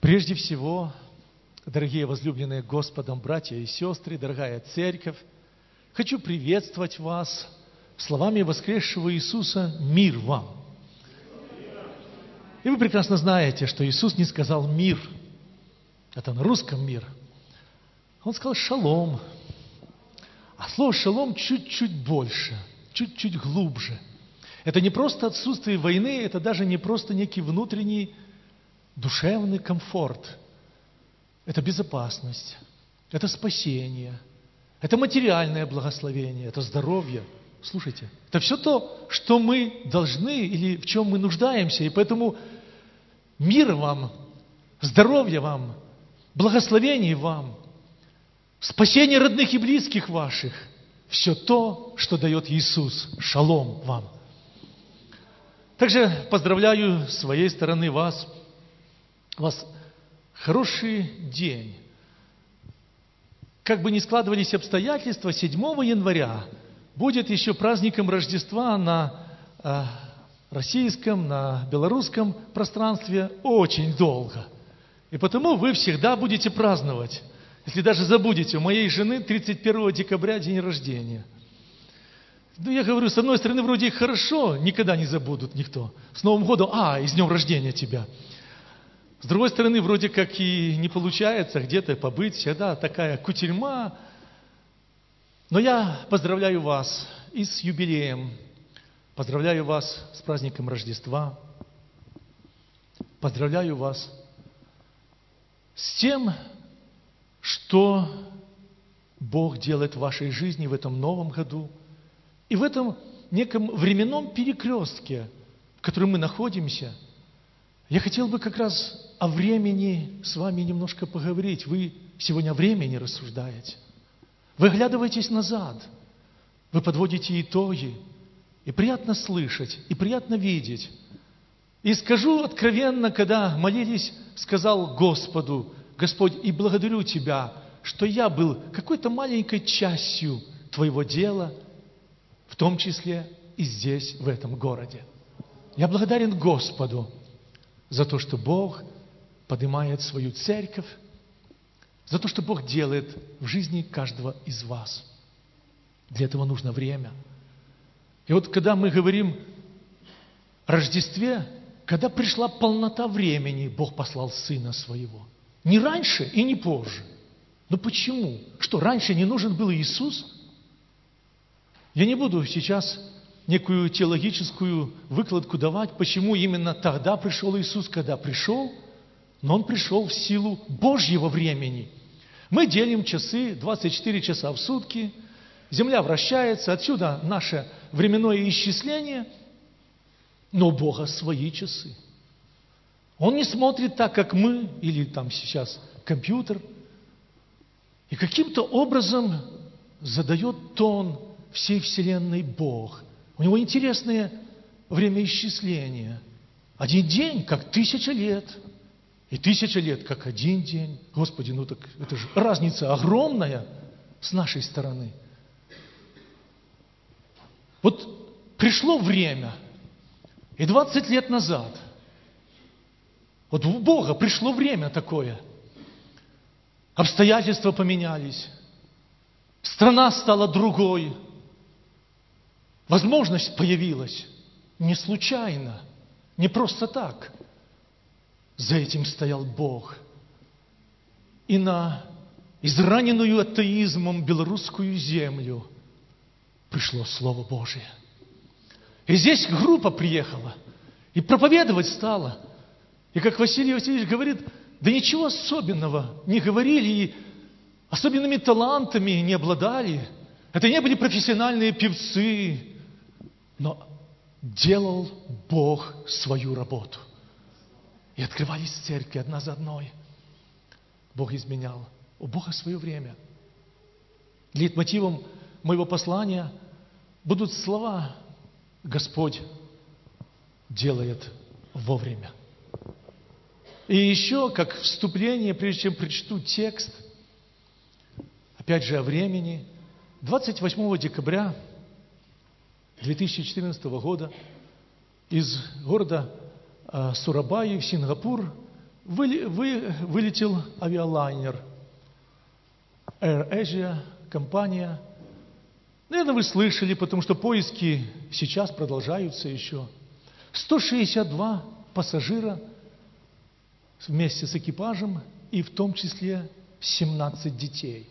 Прежде всего, дорогие возлюбленные Господом братья и сестры, дорогая церковь, хочу приветствовать вас словами воскресшего Иисуса «Мир вам». И вы прекрасно знаете, что Иисус не сказал «мир». Это на русском «мир». Он сказал «шалом». А слово «шалом» чуть-чуть больше, чуть-чуть глубже. Это не просто отсутствие войны, это даже не просто некий внутренний душевный комфорт. Это безопасность, это спасение, это материальное благословение, это здоровье. Слушайте, это все то, что мы должны или в чем мы нуждаемся. И поэтому мир вам, здоровья вам, благословений вам, спасение родных и близких ваших. Все то, что дает Иисус. Шалом вам. Также поздравляю с своей стороны вас – у вас хороший день. Как бы ни складывались обстоятельства, 7 января будет еще праздником Рождества на э, российском, на белорусском пространстве очень долго. И потому вы всегда будете праздновать. Если даже забудете, у моей жены 31 декабря день рождения. Ну, я говорю, с одной стороны, вроде хорошо, никогда не забудут никто. С Новым годом, а, и с днем рождения тебя. С другой стороны, вроде как и не получается где-то побыть, всегда такая кутерьма. Но я поздравляю вас и с юбилеем, поздравляю вас с праздником Рождества, поздравляю вас с тем, что Бог делает в вашей жизни в этом новом году и в этом неком временном перекрестке, в котором мы находимся. Я хотел бы как раз о времени с вами немножко поговорить. Вы сегодня о времени рассуждаете. Вы оглядываетесь назад. Вы подводите итоги. И приятно слышать, и приятно видеть. И скажу откровенно, когда молились, сказал Господу, Господь, и благодарю Тебя, что я был какой-то маленькой частью Твоего дела, в том числе и здесь, в этом городе. Я благодарен Господу за то, что Бог поднимает свою церковь, за то, что Бог делает в жизни каждого из вас. Для этого нужно время. И вот когда мы говорим о Рождестве, когда пришла полнота времени, Бог послал Сына Своего. Не раньше и не позже. Но почему? Что, раньше не нужен был Иисус? Я не буду сейчас некую теологическую выкладку давать, почему именно тогда пришел Иисус, когда пришел – но он пришел в силу Божьего времени. Мы делим часы, 24 часа в сутки, Земля вращается, отсюда наше временное исчисление, но у Бога свои часы. Он не смотрит так, как мы, или там сейчас компьютер, и каким-то образом задает тон всей Вселенной Бог. У него интересное время исчисления. Один день, как тысяча лет – и тысяча лет, как один день. Господи, ну так это же разница огромная с нашей стороны. Вот пришло время, и 20 лет назад, вот у Бога пришло время такое. Обстоятельства поменялись, страна стала другой, возможность появилась не случайно, не просто так – за этим стоял Бог. И на израненную атеизмом белорусскую землю пришло Слово Божие. И здесь группа приехала и проповедовать стала. И как Василий Васильевич говорит, да ничего особенного не говорили и особенными талантами не обладали. Это не были профессиональные певцы, но делал Бог свою работу. И открывались церкви одна за одной. Бог изменял. У Бога свое время. Лейтмотивом моего послания будут слова «Господь делает вовремя». И еще, как вступление, прежде чем прочту текст, опять же о времени, 28 декабря 2014 года из города а, Сурабаи в Сингапур вы, вы, вылетел авиалайнер Air Asia, компания. Наверное, вы слышали, потому что поиски сейчас продолжаются еще. 162 пассажира вместе с экипажем и в том числе 17 детей.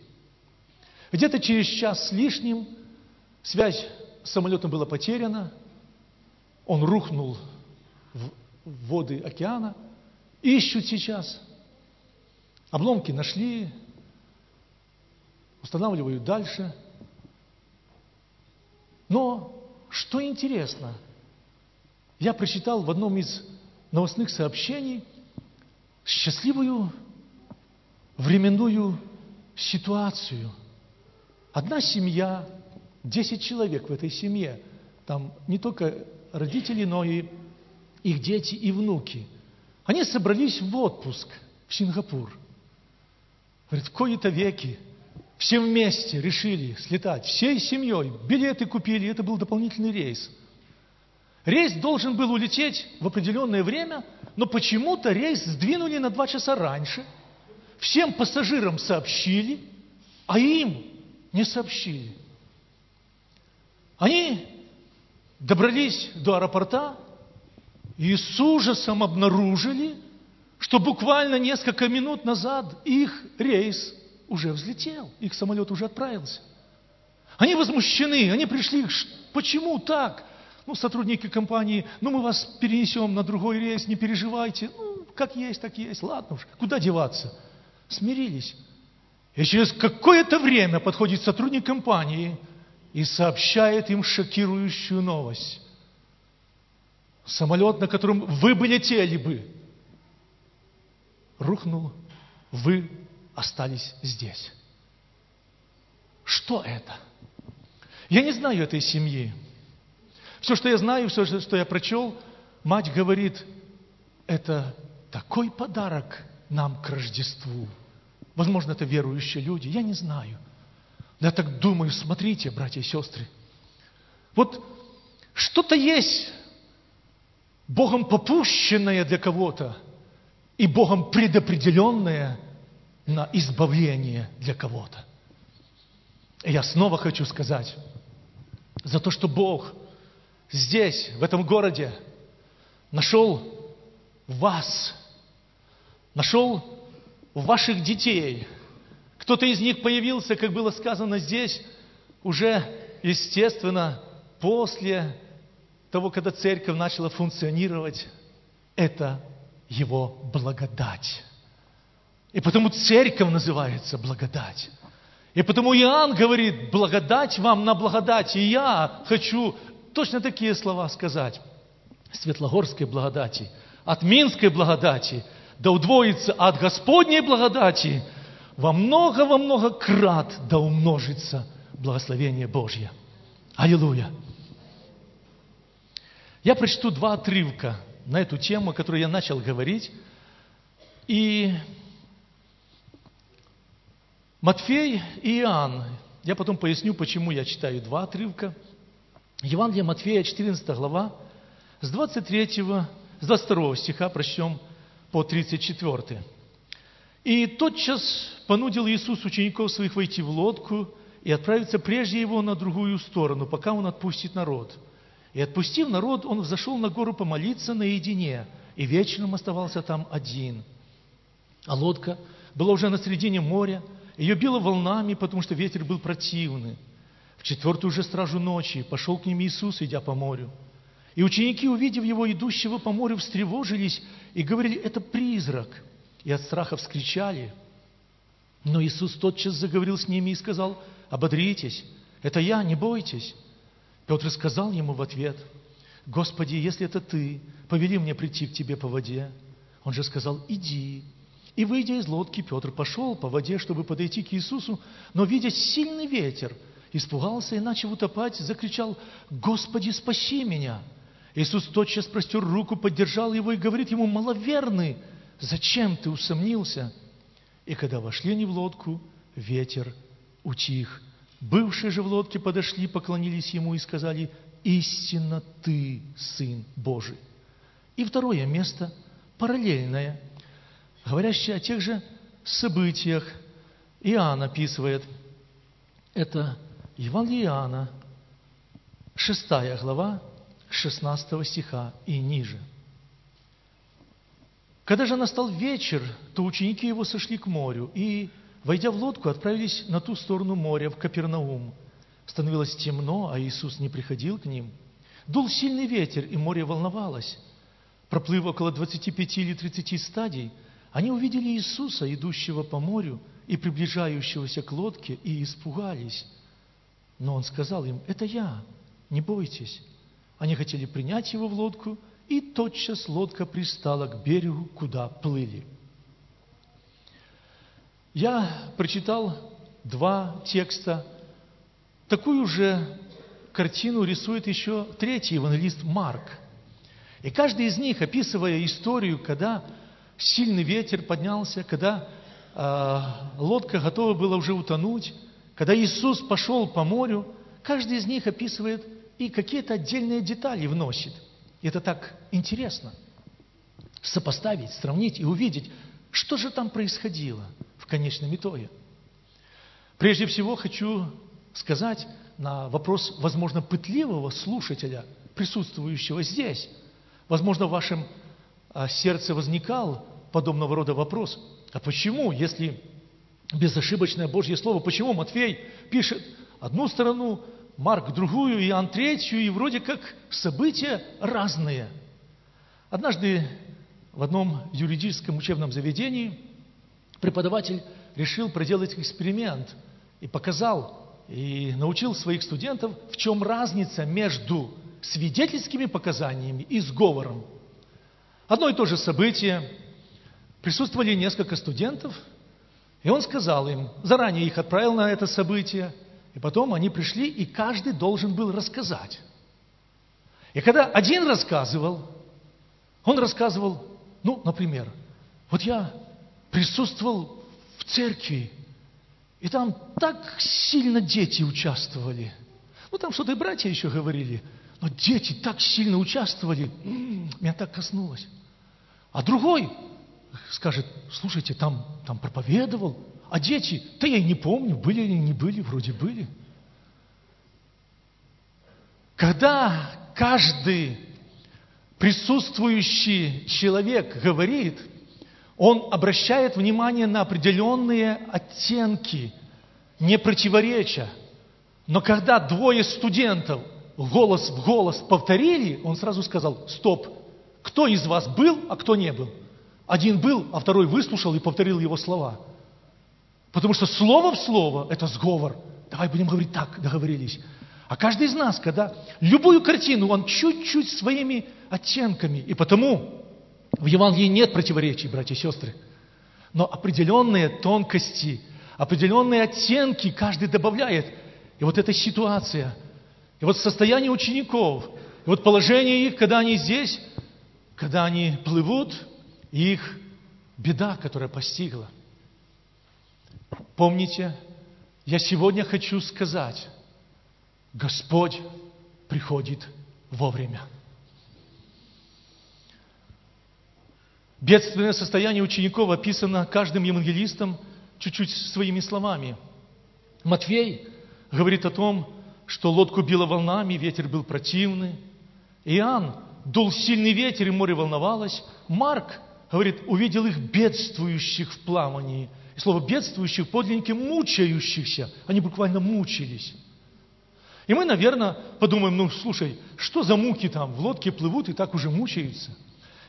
Где-то через час с лишним связь самолетом была потеряна, он рухнул в воды океана, ищут сейчас. Обломки нашли, устанавливают дальше. Но, что интересно, я прочитал в одном из новостных сообщений счастливую временную ситуацию. Одна семья, 10 человек в этой семье, там не только родители, но и их дети и внуки. Они собрались в отпуск в Сингапур. Говорит, в кои-то веки все вместе решили слетать, всей семьей, билеты купили, это был дополнительный рейс. Рейс должен был улететь в определенное время, но почему-то рейс сдвинули на два часа раньше. Всем пассажирам сообщили, а им не сообщили. Они добрались до аэропорта и с ужасом обнаружили, что буквально несколько минут назад их рейс уже взлетел, их самолет уже отправился. Они возмущены, они пришли, почему так? Ну, сотрудники компании, ну, мы вас перенесем на другой рейс, не переживайте. Ну, как есть, так есть, ладно уж, куда деваться? Смирились. И через какое-то время подходит сотрудник компании и сообщает им шокирующую новость. Самолет, на котором вы бы летели бы, рухнул, вы остались здесь. Что это? Я не знаю этой семьи. Все, что я знаю, все, что я прочел, мать говорит, это такой подарок нам к Рождеству. Возможно, это верующие люди, я не знаю. Я так думаю, смотрите, братья и сестры. Вот что-то есть Богом попущенное для кого-то и Богом предопределенное на избавление для кого-то. И я снова хочу сказать, за то, что Бог – здесь, в этом городе, нашел вас, нашел ваших детей. Кто-то из них появился, как было сказано здесь, уже, естественно, после того, когда церковь начала функционировать, это его благодать. И потому церковь называется благодать. И потому Иоанн говорит, благодать вам на благодать. И я хочу точно такие слова сказать. Светлогорской благодати, от Минской благодати, да удвоится от Господней благодати, во много, во много крат да умножится благословение Божье. Аллилуйя! Я прочту два отрывка на эту тему, о которой я начал говорить. И Матфей и Иоанн, я потом поясню, почему я читаю два отрывка – Евангелие Матфея, 14 глава, с 23, с 22 стиха прочтем по 34. «И тотчас понудил Иисус учеников своих войти в лодку и отправиться прежде его на другую сторону, пока он отпустит народ. И отпустив народ, он зашел на гору помолиться наедине, и вечером оставался там один. А лодка была уже на середине моря, ее било волнами, потому что ветер был противный. В четвертую же стражу ночи пошел к ним Иисус, идя по морю. И ученики, увидев его, идущего по морю, встревожились и говорили, это призрак. И от страха вскричали. Но Иисус тотчас заговорил с ними и сказал, ободритесь, это я, не бойтесь. Петр сказал ему в ответ, Господи, если это Ты, повели мне прийти к Тебе по воде. Он же сказал, иди. И, выйдя из лодки, Петр пошел по воде, чтобы подойти к Иисусу, но, видя сильный ветер, испугался и, начал утопать, закричал, «Господи, спаси меня!» Иисус тотчас простер руку, поддержал его и говорит ему, «Маловерный, зачем ты усомнился?» И когда вошли они в лодку, ветер утих. Бывшие же в лодке подошли, поклонились ему и сказали, «Истинно ты, Сын Божий». И второе место, параллельное. говорящая о тех же событиях. Иоанн описывает. Это Евангелие Иоанна, 6 глава, 16 стиха и ниже. Когда же настал вечер, то ученики его сошли к морю и, войдя в лодку, отправились на ту сторону моря, в Капернаум. Становилось темно, а Иисус не приходил к ним. Дул сильный ветер, и море волновалось. Проплыв около 25 или 30 стадий, они увидели Иисуса, идущего по морю и приближающегося к лодке, и испугались. Но Он сказал им, «Это я, не бойтесь». Они хотели принять Его в лодку, и тотчас лодка пристала к берегу, куда плыли. Я прочитал два текста. Такую же картину рисует еще третий евангелист Марк. И каждый из них, описывая историю, когда сильный ветер поднялся, когда э, лодка готова была уже утонуть, когда Иисус пошел по морю, каждый из них описывает и какие-то отдельные детали вносит. Это так интересно. Сопоставить, сравнить и увидеть, что же там происходило в конечном итоге. Прежде всего хочу сказать на вопрос, возможно, пытливого слушателя, присутствующего здесь. Возможно, в вашем а, сердце возникал подобного рода вопрос. А почему, если безошибочное Божье Слово, почему Матфей пишет одну сторону, Марк другую, Иоанн третью, и вроде как события разные. Однажды в одном юридическом учебном заведении преподаватель решил проделать эксперимент и показал, и научил своих студентов, в чем разница между свидетельскими показаниями и сговором. Одно и то же событие, присутствовали несколько студентов, и он сказал им, заранее их отправил на это событие – и потом они пришли, и каждый должен был рассказать. И когда один рассказывал, он рассказывал, ну, например, вот я присутствовал в церкви, и там так сильно дети участвовали. Ну, там что-то и братья еще говорили, но дети так сильно участвовали, меня так коснулось. А другой скажет, слушайте, там, там проповедовал, а дети, да я и не помню, были или не были, вроде были. Когда каждый присутствующий человек говорит, он обращает внимание на определенные оттенки, не противоречия. Но когда двое студентов голос в голос повторили, он сразу сказал, стоп, кто из вас был, а кто не был? Один был, а второй выслушал и повторил его слова – Потому что слово в слово – это сговор. Давай будем говорить так, договорились. А каждый из нас, когда любую картину, он чуть-чуть своими оттенками. И потому в Евангелии нет противоречий, братья и сестры. Но определенные тонкости, определенные оттенки каждый добавляет. И вот эта ситуация, и вот состояние учеников, и вот положение их, когда они здесь, когда они плывут, и их беда, которая постигла – Помните, я сегодня хочу сказать, Господь приходит вовремя. Бедственное состояние учеников описано каждым евангелистом чуть-чуть своими словами. Матфей говорит о том, что лодку било волнами, ветер был противный. Иоанн дул сильный ветер, и море волновалось. Марк, говорит, увидел их бедствующих в плавании – слово бедствующих, подлинники мучающихся. Они буквально мучились. И мы, наверное, подумаем, ну, слушай, что за муки там, в лодке плывут и так уже мучаются.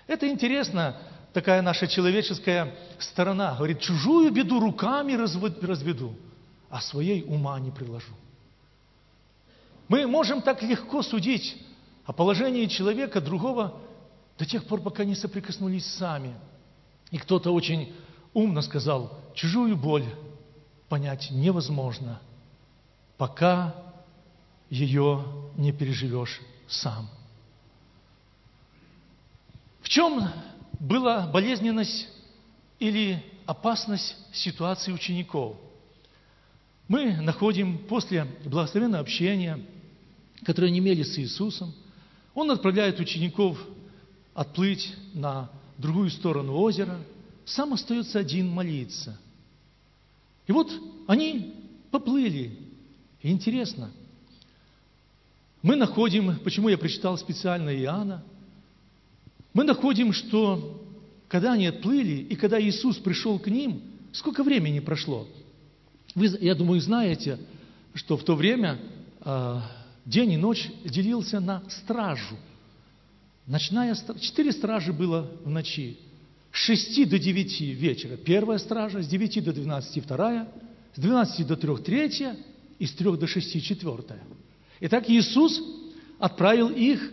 Это интересно, такая наша человеческая сторона. Говорит, чужую беду руками разведу, а своей ума не приложу. Мы можем так легко судить о положении человека другого до тех пор, пока не соприкоснулись сами. И кто-то очень умно сказал, чужую боль понять невозможно, пока ее не переживешь сам. В чем была болезненность или опасность ситуации учеников? Мы находим после благословенного общения, которое они имели с Иисусом, Он отправляет учеников отплыть на другую сторону озера – сам остается один молиться. И вот они поплыли. И интересно, мы находим, почему я прочитал специально Иоанна, мы находим, что когда они отплыли, и когда Иисус пришел к ним, сколько времени прошло? Вы, я думаю, знаете, что в то время э, день и ночь делился на стражу. Ночная, четыре стражи было в ночи. С шести до девяти вечера первая стража, с девяти до двенадцати вторая, с двенадцати до трех третья и с трех до шести четвертая. Итак, Иисус отправил их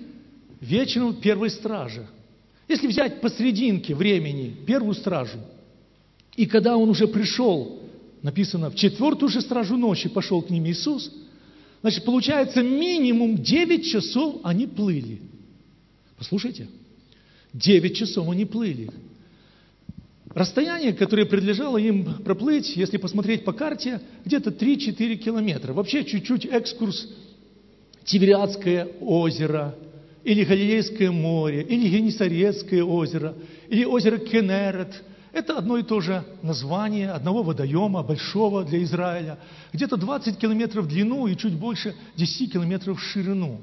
вечером первой стражи. Если взять посрединке времени первую стражу, и когда он уже пришел, написано, в четвертую же стражу ночи пошел к ним Иисус, значит, получается, минимум 9 часов они плыли. Послушайте, 9 часов они плыли. Расстояние, которое предлежало им проплыть, если посмотреть по карте, где-то 3-4 километра. Вообще чуть-чуть экскурс Тивериадское озеро, или Галилейское море, или Генесарецкое озеро, или озеро Кенерет. Это одно и то же название одного водоема, большого для Израиля. Где-то 20 километров в длину и чуть больше 10 километров в ширину.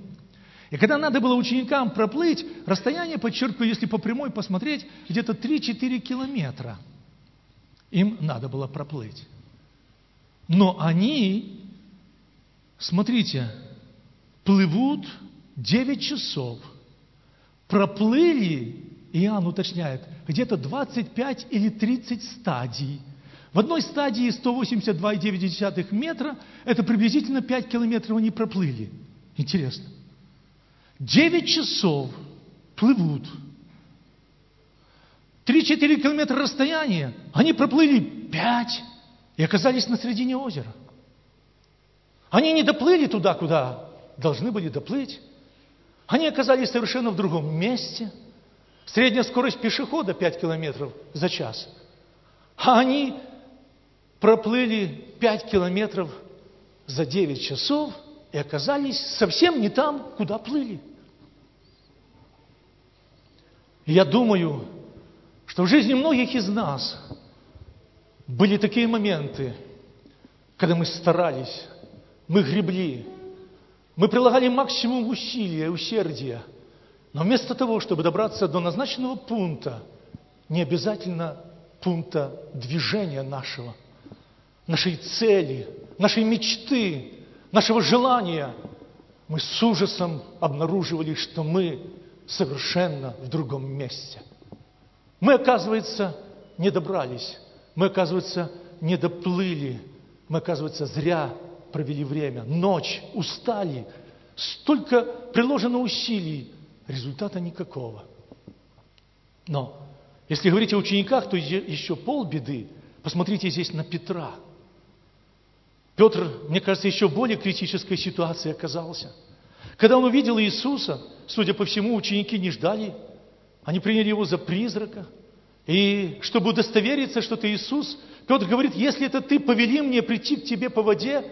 И когда надо было ученикам проплыть, расстояние, подчеркиваю, если по прямой посмотреть, где-то 3-4 километра им надо было проплыть. Но они, смотрите, плывут 9 часов, проплыли, Иоанн уточняет, где-то 25 или 30 стадий. В одной стадии 182,9 метра, это приблизительно 5 километров они проплыли. Интересно. 9 часов плывут. 3-4 километра расстояния, они проплыли 5 и оказались на середине озера. Они не доплыли туда, куда должны были доплыть. Они оказались совершенно в другом месте. Средняя скорость пешехода 5 километров за час. А они проплыли 5 километров за 9 часов и оказались совсем не там, куда плыли. И я думаю, что в жизни многих из нас были такие моменты, когда мы старались, мы гребли, мы прилагали максимум усилия, усердия, но вместо того, чтобы добраться до назначенного пункта, не обязательно пункта движения нашего, нашей цели, нашей мечты, нашего желания, мы с ужасом обнаруживали, что мы совершенно в другом месте. Мы, оказывается, не добрались, мы, оказывается, не доплыли, мы, оказывается, зря провели время, ночь, устали, столько приложено усилий, результата никакого. Но если говорить о учениках, то еще полбеды. Посмотрите здесь на Петра. Петр, мне кажется, еще более критической ситуации оказался. Когда он увидел Иисуса, судя по всему, ученики не ждали. Они приняли его за призрака. И чтобы удостовериться, что ты Иисус, Петр говорит, если это ты, повели мне прийти к тебе по воде,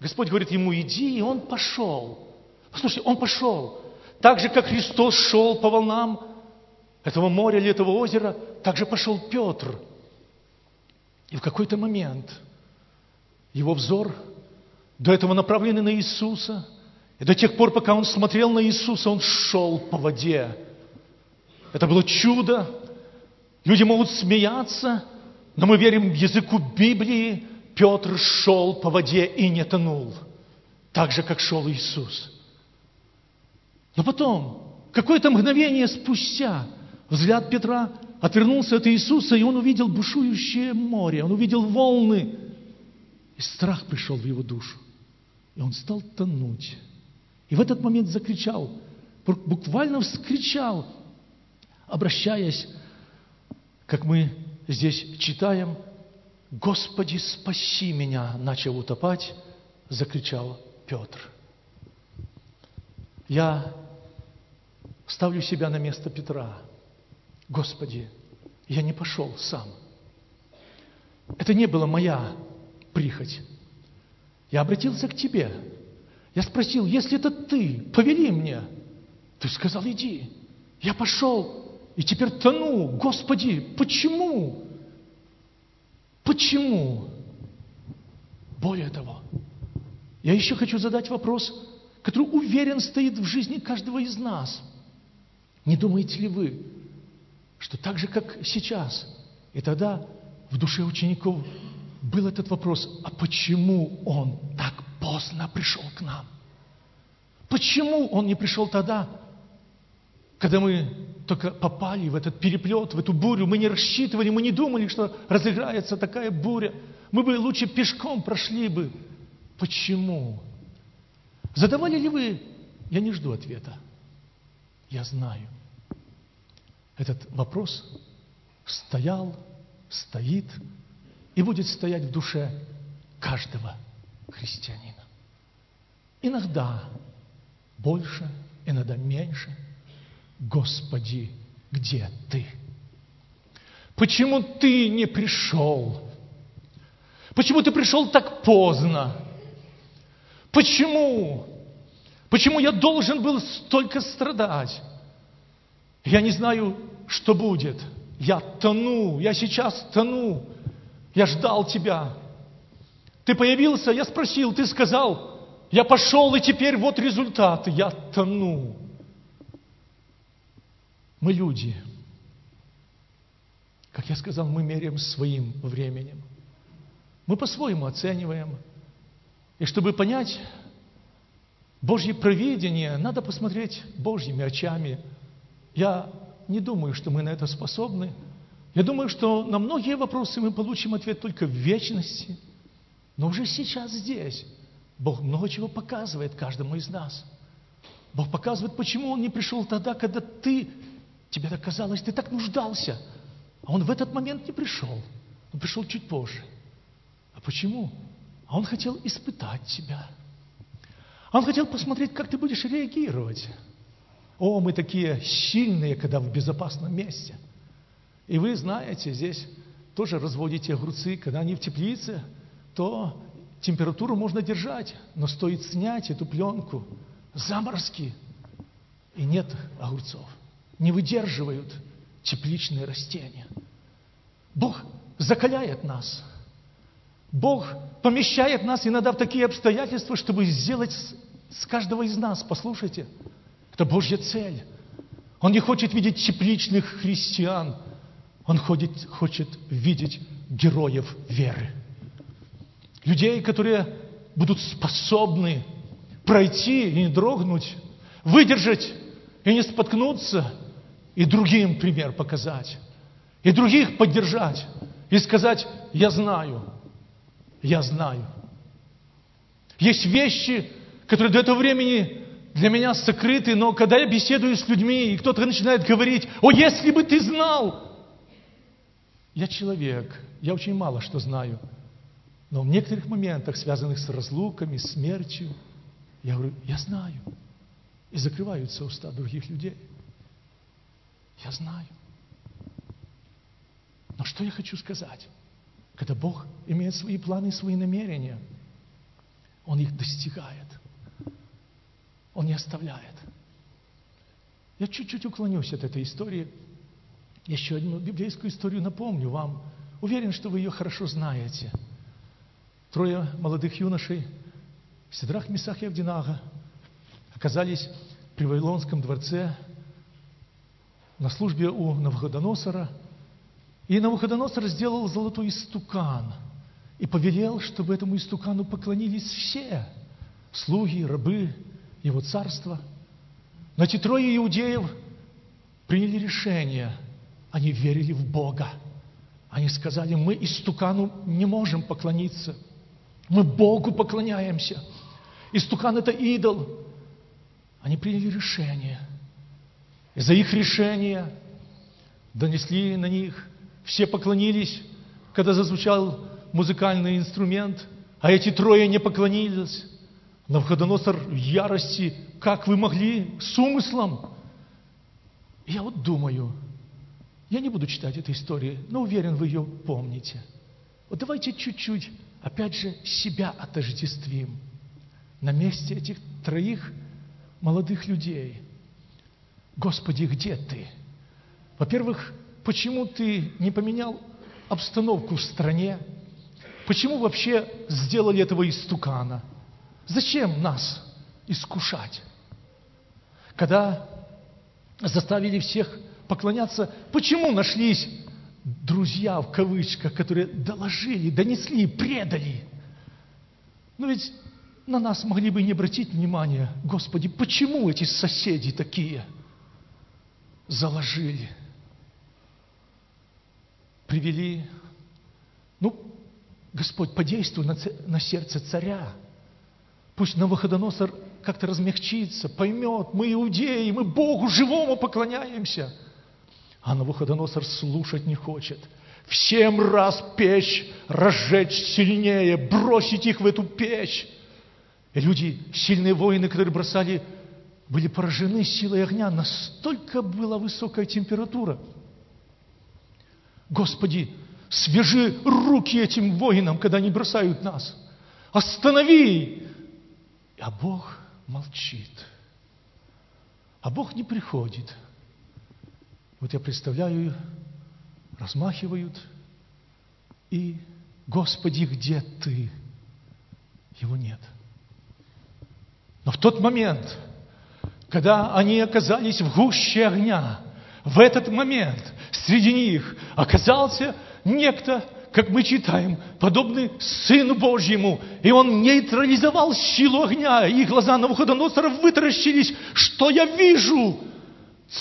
Господь говорит ему, иди, и он пошел. Послушайте, он пошел. Так же, как Христос шел по волнам этого моря или этого озера, так же пошел Петр. И в какой-то момент его взор, до этого направленный на Иисуса, и до тех пор, пока он смотрел на Иисуса, он шел по воде. Это было чудо. Люди могут смеяться, но мы верим языку Библии, Петр шел по воде и не тонул, так же, как шел Иисус. Но потом, какое-то мгновение спустя, взгляд Петра отвернулся от Иисуса, и он увидел бушующее море, он увидел волны, и страх пришел в его душу. И он стал тонуть. И в этот момент закричал, буквально вскричал, обращаясь, как мы здесь читаем, «Господи, спаси меня!» начал утопать, закричал Петр. Я ставлю себя на место Петра. Господи, я не пошел сам. Это не была моя прихоть. Я обратился к тебе. Я спросил, если это ты, повели мне. Ты сказал, иди. Я пошел, и теперь тону. Господи, почему? Почему? Более того, я еще хочу задать вопрос, который уверен стоит в жизни каждого из нас. Не думаете ли вы, что так же, как сейчас, и тогда в душе учеников был этот вопрос, а почему он так поздно пришел к нам? Почему он не пришел тогда, когда мы только попали в этот переплет, в эту бурю, мы не рассчитывали, мы не думали, что разыграется такая буря. Мы бы лучше пешком прошли бы. Почему? Задавали ли вы? Я не жду ответа. Я знаю. Этот вопрос стоял, стоит и будет стоять в душе каждого христианина. Иногда больше, иногда меньше. Господи, где Ты? Почему Ты не пришел? Почему Ты пришел так поздно? Почему? Почему я должен был столько страдать? Я не знаю, что будет. Я тону, я сейчас тону. Я ждал тебя. Ты появился, я спросил, ты сказал, я пошел, и теперь вот результаты. Я тону. Мы люди. Как я сказал, мы меряем своим временем. Мы по-своему оцениваем. И чтобы понять Божье провидение, надо посмотреть Божьими очами. Я не думаю, что мы на это способны. Я думаю, что на многие вопросы мы получим ответ только в вечности. Но уже сейчас здесь Бог много чего показывает каждому из нас. Бог показывает, почему Он не пришел тогда, когда ты, тебе так казалось, ты так нуждался. А Он в этот момент не пришел. Он пришел чуть позже. А почему? А Он хотел испытать тебя. Он хотел посмотреть, как ты будешь реагировать. О, мы такие сильные, когда в безопасном месте – и вы знаете, здесь тоже разводите огурцы, когда они в теплице, то температуру можно держать, но стоит снять эту пленку, заморозки, и нет огурцов. Не выдерживают тепличные растения. Бог закаляет нас. Бог помещает нас иногда в такие обстоятельства, чтобы сделать с каждого из нас, послушайте, это Божья цель. Он не хочет видеть тепличных христиан – он ходит, хочет видеть героев веры. Людей, которые будут способны пройти и не дрогнуть, выдержать и не споткнуться, и другим пример показать, и других поддержать, и сказать, я знаю, я знаю. Есть вещи, которые до этого времени для меня сокрыты, но когда я беседую с людьми, и кто-то начинает говорить, о, если бы ты знал, я человек, я очень мало что знаю. Но в некоторых моментах, связанных с разлуками, смертью, я говорю, я знаю. И закрываются уста других людей. Я знаю. Но что я хочу сказать? Когда Бог имеет свои планы и свои намерения, Он их достигает. Он не оставляет. Я чуть-чуть уклонюсь от этой истории – еще одну библейскую историю напомню вам. Уверен, что вы ее хорошо знаете. Трое молодых юношей, Сидрах, Месах и Авдинага, оказались при Вавилонском дворце на службе у Навуходоносора. И Навуходоносор сделал золотой истукан и повелел, чтобы этому истукану поклонились все слуги, рабы его царства. Но эти трое иудеев приняли решение – они верили в Бога. Они сказали, мы истукану не можем поклониться. Мы Богу поклоняемся. Истукан – это идол. Они приняли решение. И за их решение донесли на них. Все поклонились, когда зазвучал музыкальный инструмент, а эти трое не поклонились. Навходоносор в ярости, как вы могли, с умыслом. Я вот думаю – я не буду читать этой истории, но уверен, вы ее помните. Вот давайте чуть-чуть, опять же, себя отождествим на месте этих троих молодых людей. Господи, где Ты? Во-первых, почему ты не поменял обстановку в стране? Почему вообще сделали этого истукана? Зачем нас искушать? Когда заставили всех поклоняться, почему нашлись друзья, в кавычках, которые доложили, донесли, предали? Ну ведь на нас могли бы не обратить внимания, Господи, почему эти соседи такие заложили, привели, ну, Господь, подействуй на, на сердце царя. Пусть Навуходоносор как-то размягчится, поймет, мы иудеи, мы Богу живому поклоняемся. А Навуходоносор слушать не хочет. Всем раз печь разжечь сильнее, бросить их в эту печь. И люди, сильные воины, которые бросали, были поражены силой огня. Настолько была высокая температура. Господи, свяжи руки этим воинам, когда они бросают нас. Останови! А Бог молчит. А Бог не приходит. Вот я представляю, размахивают, и «Господи, где Ты?» Его нет. Но в тот момент, когда они оказались в гуще огня, в этот момент среди них оказался некто, как мы читаем, подобный Сыну Божьему. И он нейтрализовал силу огня, и глаза Навуходоносора вытаращились. Что я вижу?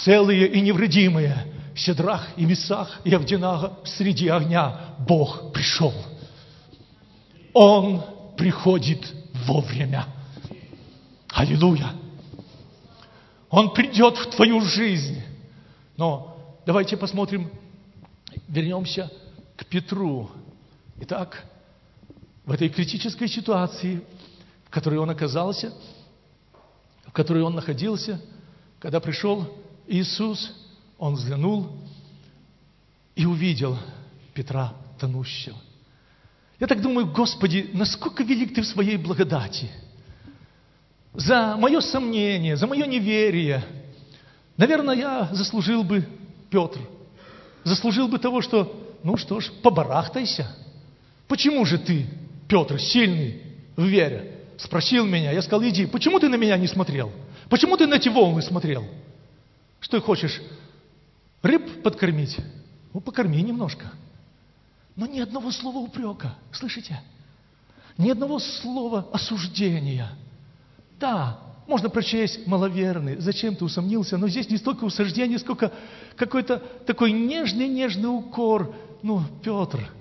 Целые и невредимые. Седрах и Месах и Авдинага среди огня Бог пришел. Он приходит вовремя. Аллилуйя! Он придет в твою жизнь. Но давайте посмотрим, вернемся к Петру. Итак, в этой критической ситуации, в которой он оказался, в которой он находился, когда пришел Иисус, он взглянул и увидел Петра тонущего. Я так думаю, Господи, насколько велик Ты в своей благодати – за мое сомнение, за мое неверие, наверное, я заслужил бы, Петр, заслужил бы того, что, ну что ж, побарахтайся. Почему же ты, Петр, сильный в вере, спросил меня, я сказал, иди, почему ты на меня не смотрел? Почему ты на эти волны смотрел? Что ты хочешь, рыб подкормить? Ну, покорми немножко. Но ни одного слова упрека, слышите? Ни одного слова осуждения – да, можно прочесть маловерный, зачем ты усомнился, но здесь не столько усуждение, сколько какой-то такой нежный-нежный укор. Ну, Петр.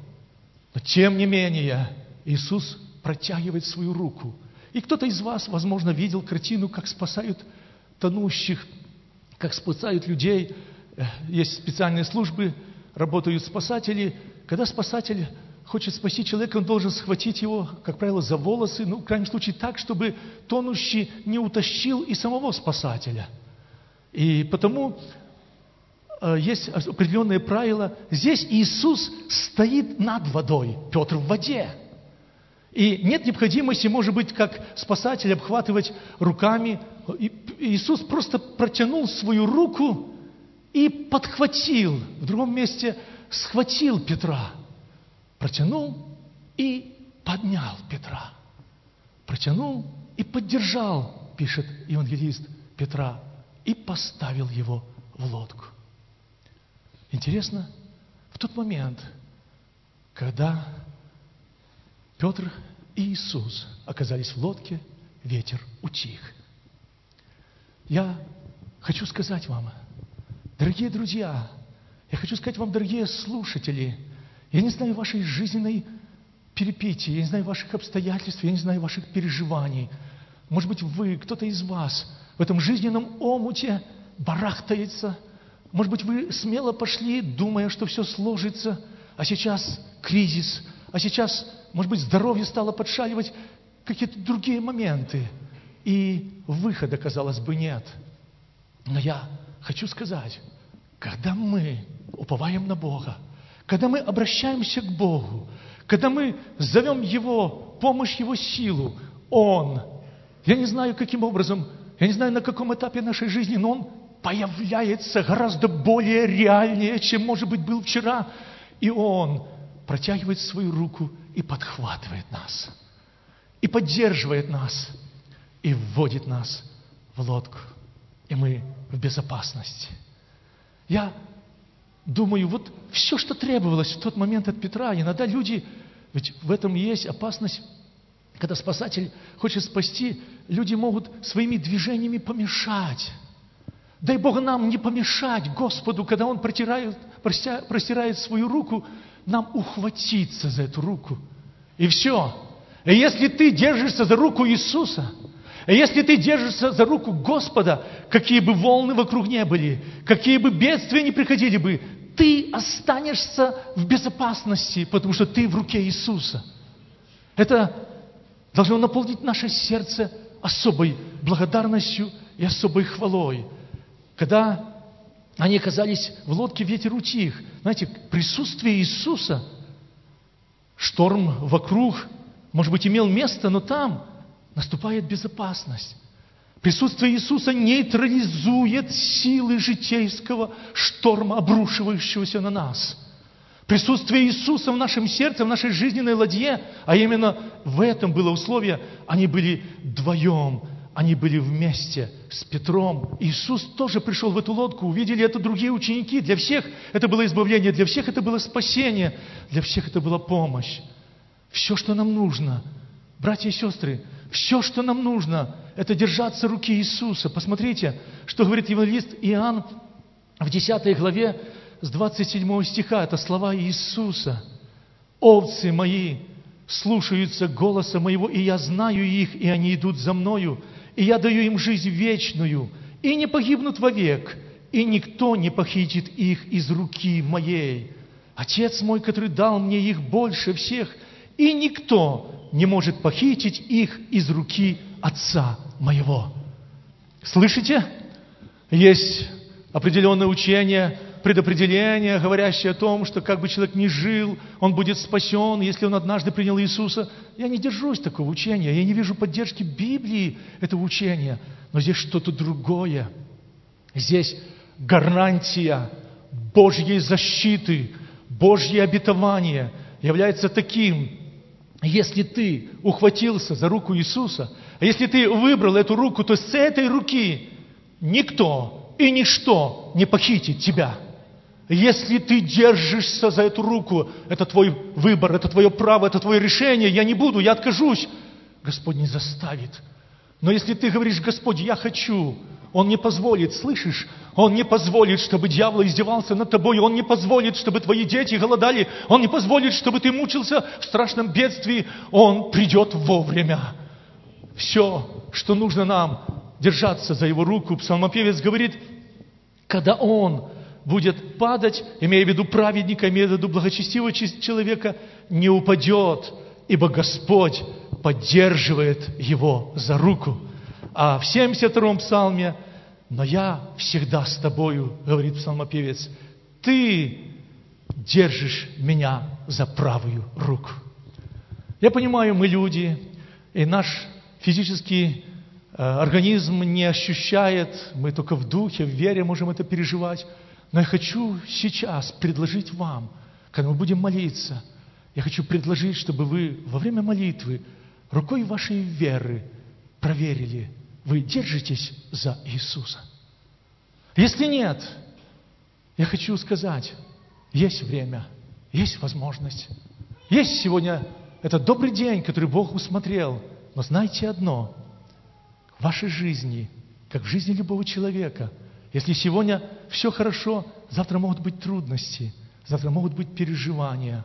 Но тем не менее, Иисус протягивает свою руку. И кто-то из вас, возможно, видел картину, как спасают тонущих, как спасают людей. Э, есть специальные службы, работают спасатели. Когда спасатель хочет спасти человека, он должен схватить его, как правило, за волосы, ну, в крайнем случае, так, чтобы тонущий не утащил и самого спасателя. И потому э, есть определенные правила. Здесь Иисус стоит над водой, Петр в воде. И нет необходимости, может быть, как спасатель обхватывать руками. Иисус просто протянул свою руку и подхватил, в другом месте схватил Петра – протянул и поднял Петра. Протянул и поддержал, пишет евангелист Петра, и поставил его в лодку. Интересно, в тот момент, когда Петр и Иисус оказались в лодке, ветер утих. Я хочу сказать вам, дорогие друзья, я хочу сказать вам, дорогие слушатели – я не знаю вашей жизненной перипетии, я не знаю ваших обстоятельств, я не знаю ваших переживаний. Может быть, вы, кто-то из вас в этом жизненном омуте барахтается. Может быть, вы смело пошли, думая, что все сложится, а сейчас кризис, а сейчас, может быть, здоровье стало подшаливать, какие-то другие моменты. И выхода, казалось бы, нет. Но я хочу сказать, когда мы уповаем на Бога, когда мы обращаемся к Богу, когда мы зовем Его помощь, Его силу, Он, я не знаю, каким образом, я не знаю, на каком этапе нашей жизни, но Он появляется гораздо более реальнее, чем, может быть, был вчера. И Он протягивает свою руку и подхватывает нас, и поддерживает нас, и вводит нас в лодку. И мы в безопасности. Я думаю, вот все, что требовалось в тот момент от Петра, иногда люди, ведь в этом есть опасность, когда Спасатель хочет спасти, люди могут своими движениями помешать. Дай Бог нам не помешать Господу, когда Он протирает, простирает свою руку, нам ухватиться за эту руку. И все. И если ты держишься за руку Иисуса, и если ты держишься за руку Господа, какие бы волны вокруг не были, какие бы бедствия не приходили бы, ты останешься в безопасности, потому что ты в руке Иисуса. Это должно наполнить наше сердце особой благодарностью и особой хвалой. Когда они оказались в лодке, ветер утих. Знаете, присутствие Иисуса, шторм вокруг, может быть, имел место, но там наступает безопасность. Присутствие Иисуса нейтрализует силы житейского шторма, обрушивающегося на нас. Присутствие Иисуса в нашем сердце, в нашей жизненной ладье, а именно в этом было условие, они были вдвоем, они были вместе с Петром. Иисус тоже пришел в эту лодку, увидели это другие ученики. Для всех это было избавление, для всех это было спасение, для всех это была помощь. Все, что нам нужно, братья и сестры, все, что нам нужно, это держаться руки Иисуса. Посмотрите, что говорит евангелист Иоанн в 10 главе с 27 стиха. Это слова Иисуса. «Овцы мои слушаются голоса моего, и я знаю их, и они идут за мною, и я даю им жизнь вечную, и не погибнут вовек, и никто не похитит их из руки моей. Отец мой, который дал мне их больше всех, и никто не может похитить их из руки Отца моего. Слышите? Есть определенное учение, предопределение, говорящее о том, что как бы человек ни жил, он будет спасен, если он однажды принял Иисуса. Я не держусь такого учения, я не вижу поддержки Библии этого учения. Но здесь что-то другое. Здесь гарантия Божьей защиты, Божье обетование является таким, если ты ухватился за руку Иисуса, а если ты выбрал эту руку, то с этой руки никто и ничто не похитит тебя. Если ты держишься за эту руку, это твой выбор, это твое право, это твое решение, я не буду, я откажусь. Господь не заставит. Но если ты говоришь, Господь, я хочу, Он не позволит, слышишь? Он не позволит, чтобы дьявол издевался над тобой. Он не позволит, чтобы твои дети голодали. Он не позволит, чтобы ты мучился в страшном бедствии. Он придет вовремя. Все, что нужно нам, держаться за его руку. Псалмопевец говорит, когда он будет падать, имея в виду праведника, имея в виду благочестивого человека, не упадет, ибо Господь поддерживает его за руку. А в 72-м псалме «Но я всегда с тобою», говорит псалмопевец, «ты держишь меня за правую руку». Я понимаю, мы люди, и наш физический э, организм не ощущает, мы только в духе, в вере можем это переживать. Но я хочу сейчас предложить вам, когда мы будем молиться, я хочу предложить, чтобы вы во время молитвы рукой вашей веры проверили, вы держитесь за Иисуса. Если нет, я хочу сказать, есть время, есть возможность. Есть сегодня этот добрый день, который Бог усмотрел. Но знайте одно, в вашей жизни, как в жизни любого человека, если сегодня все хорошо, завтра могут быть трудности, завтра могут быть переживания.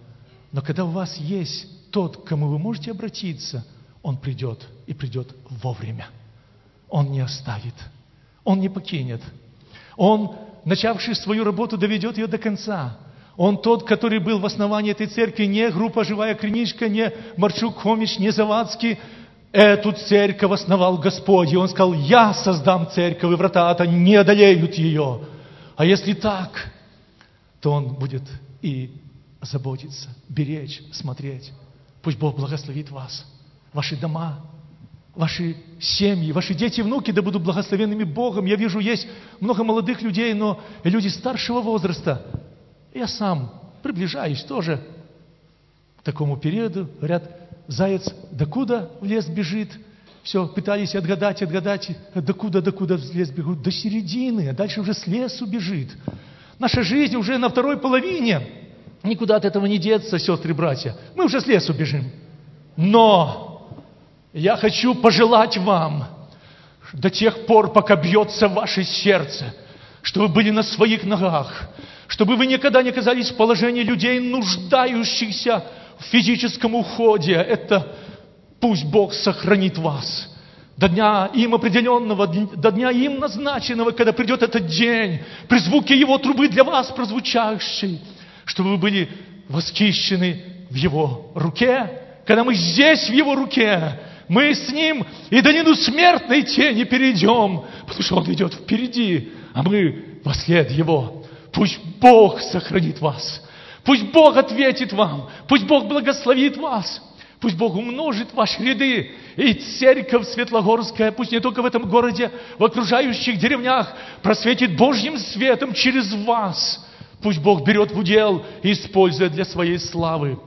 Но когда у вас есть тот, к кому вы можете обратиться, он придет и придет вовремя. Он не оставит. Он не покинет. Он, начавший свою работу, доведет ее до конца. Он тот, который был в основании этой церкви, не группа «Живая клиничка», не Марчук Хомич, не Завадский. Эту церковь основал Господь. И Он сказал, я создам церковь, и врата ада не одолеют ее. А если так, то Он будет и заботиться, беречь, смотреть. Пусть Бог благословит вас, ваши дома, ваши семьи, ваши дети и внуки да будут благословенными Богом. Я вижу, есть много молодых людей, но люди старшего возраста. Я сам приближаюсь тоже к такому периоду. Говорят, заяц докуда в лес бежит? Все, пытались отгадать, отгадать, докуда, докуда в лес бегут? До середины, а дальше уже с лесу бежит. Наша жизнь уже на второй половине. Никуда от этого не деться, сестры и братья. Мы уже с лесу бежим. Но я хочу пожелать вам до тех пор, пока бьется ваше сердце, чтобы вы были на своих ногах, чтобы вы никогда не оказались в положении людей, нуждающихся в физическом уходе. Это пусть Бог сохранит вас до дня им определенного, до дня им назначенного, когда придет этот день, при звуке Его трубы для вас прозвучавшей, чтобы вы были восхищены в Его руке, когда мы здесь в Его руке, мы с Ним и до нину смертной тени перейдем, потому что Он идет впереди, а мы во след Его. Пусть Бог сохранит вас. Пусть Бог ответит вам. Пусть Бог благословит вас. Пусть Бог умножит ваши ряды. И церковь Светлогорская, пусть не только в этом городе, в окружающих деревнях, просветит Божьим светом через вас. Пусть Бог берет в удел и использует для своей славы.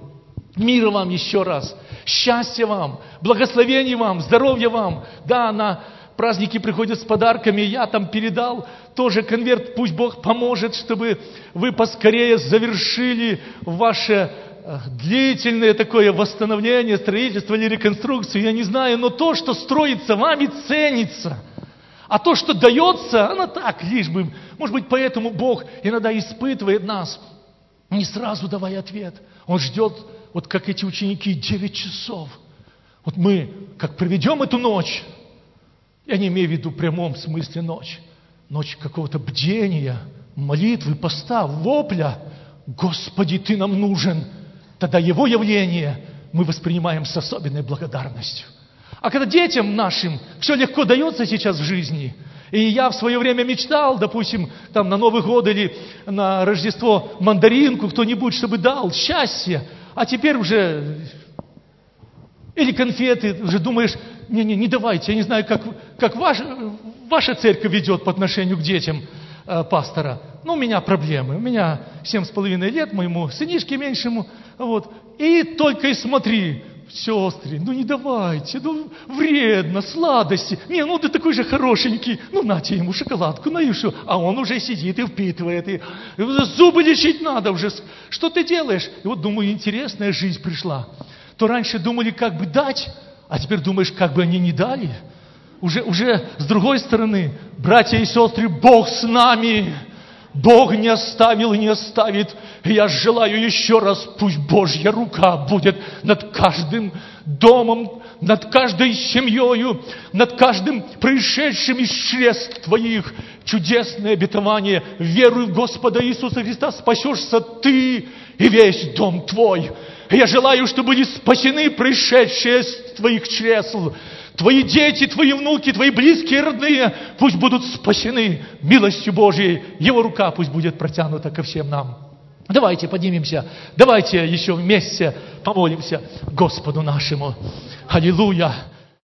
Мира вам еще раз. Счастья вам, благословений вам, здоровья вам. Да, на праздники приходят с подарками, я там передал тоже конверт, пусть Бог поможет, чтобы вы поскорее завершили ваше э, длительное такое восстановление, строительство или реконструкцию, я не знаю, но то, что строится вами, ценится. А то, что дается, оно так, лишь бы. Может быть, поэтому Бог иногда испытывает нас, не сразу давая ответ. Он ждет вот как эти ученики, 9 часов. Вот мы, как проведем эту ночь, я не имею в виду в прямом смысле ночь, ночь какого-то бдения, молитвы, поста, вопля, Господи, Ты нам нужен, тогда Его явление мы воспринимаем с особенной благодарностью. А когда детям нашим все легко дается сейчас в жизни, и я в свое время мечтал, допустим, там на Новый год или на Рождество мандаринку кто-нибудь, чтобы дал счастье, а теперь уже или конфеты, уже думаешь, не-не, не давайте, я не знаю, как, как ваш, ваша церковь ведет по отношению к детям э, пастора. Ну, у меня проблемы, у меня семь с половиной лет, моему сынишке меньшему, вот. И только и смотри, сестры, ну не давайте, ну вредно, сладости. Не, ну ты такой же хорошенький, ну нате ему шоколадку, на и все. А он уже сидит и впитывает, и зубы лечить надо уже. Что ты делаешь? И вот думаю, интересная жизнь пришла. То раньше думали, как бы дать, а теперь думаешь, как бы они не дали. Уже, уже с другой стороны, братья и сестры, Бог с нами. Бог не оставил и не оставит. И я желаю еще раз, пусть Божья рука будет над каждым домом, над каждой семьей, над каждым происшедшим из чрест Твоих. Чудесное обетование. Веруй в Господа Иисуса Христа, спасешься Ты и весь дом Твой. Я желаю, чтобы были спасены пришедшие с Твоих чресл. Твои дети, Твои внуки, Твои близкие, родные, пусть будут спасены милостью Божией. Его рука пусть будет протянута ко всем нам. Давайте поднимемся, давайте еще вместе помолимся Господу нашему. Аллилуйя!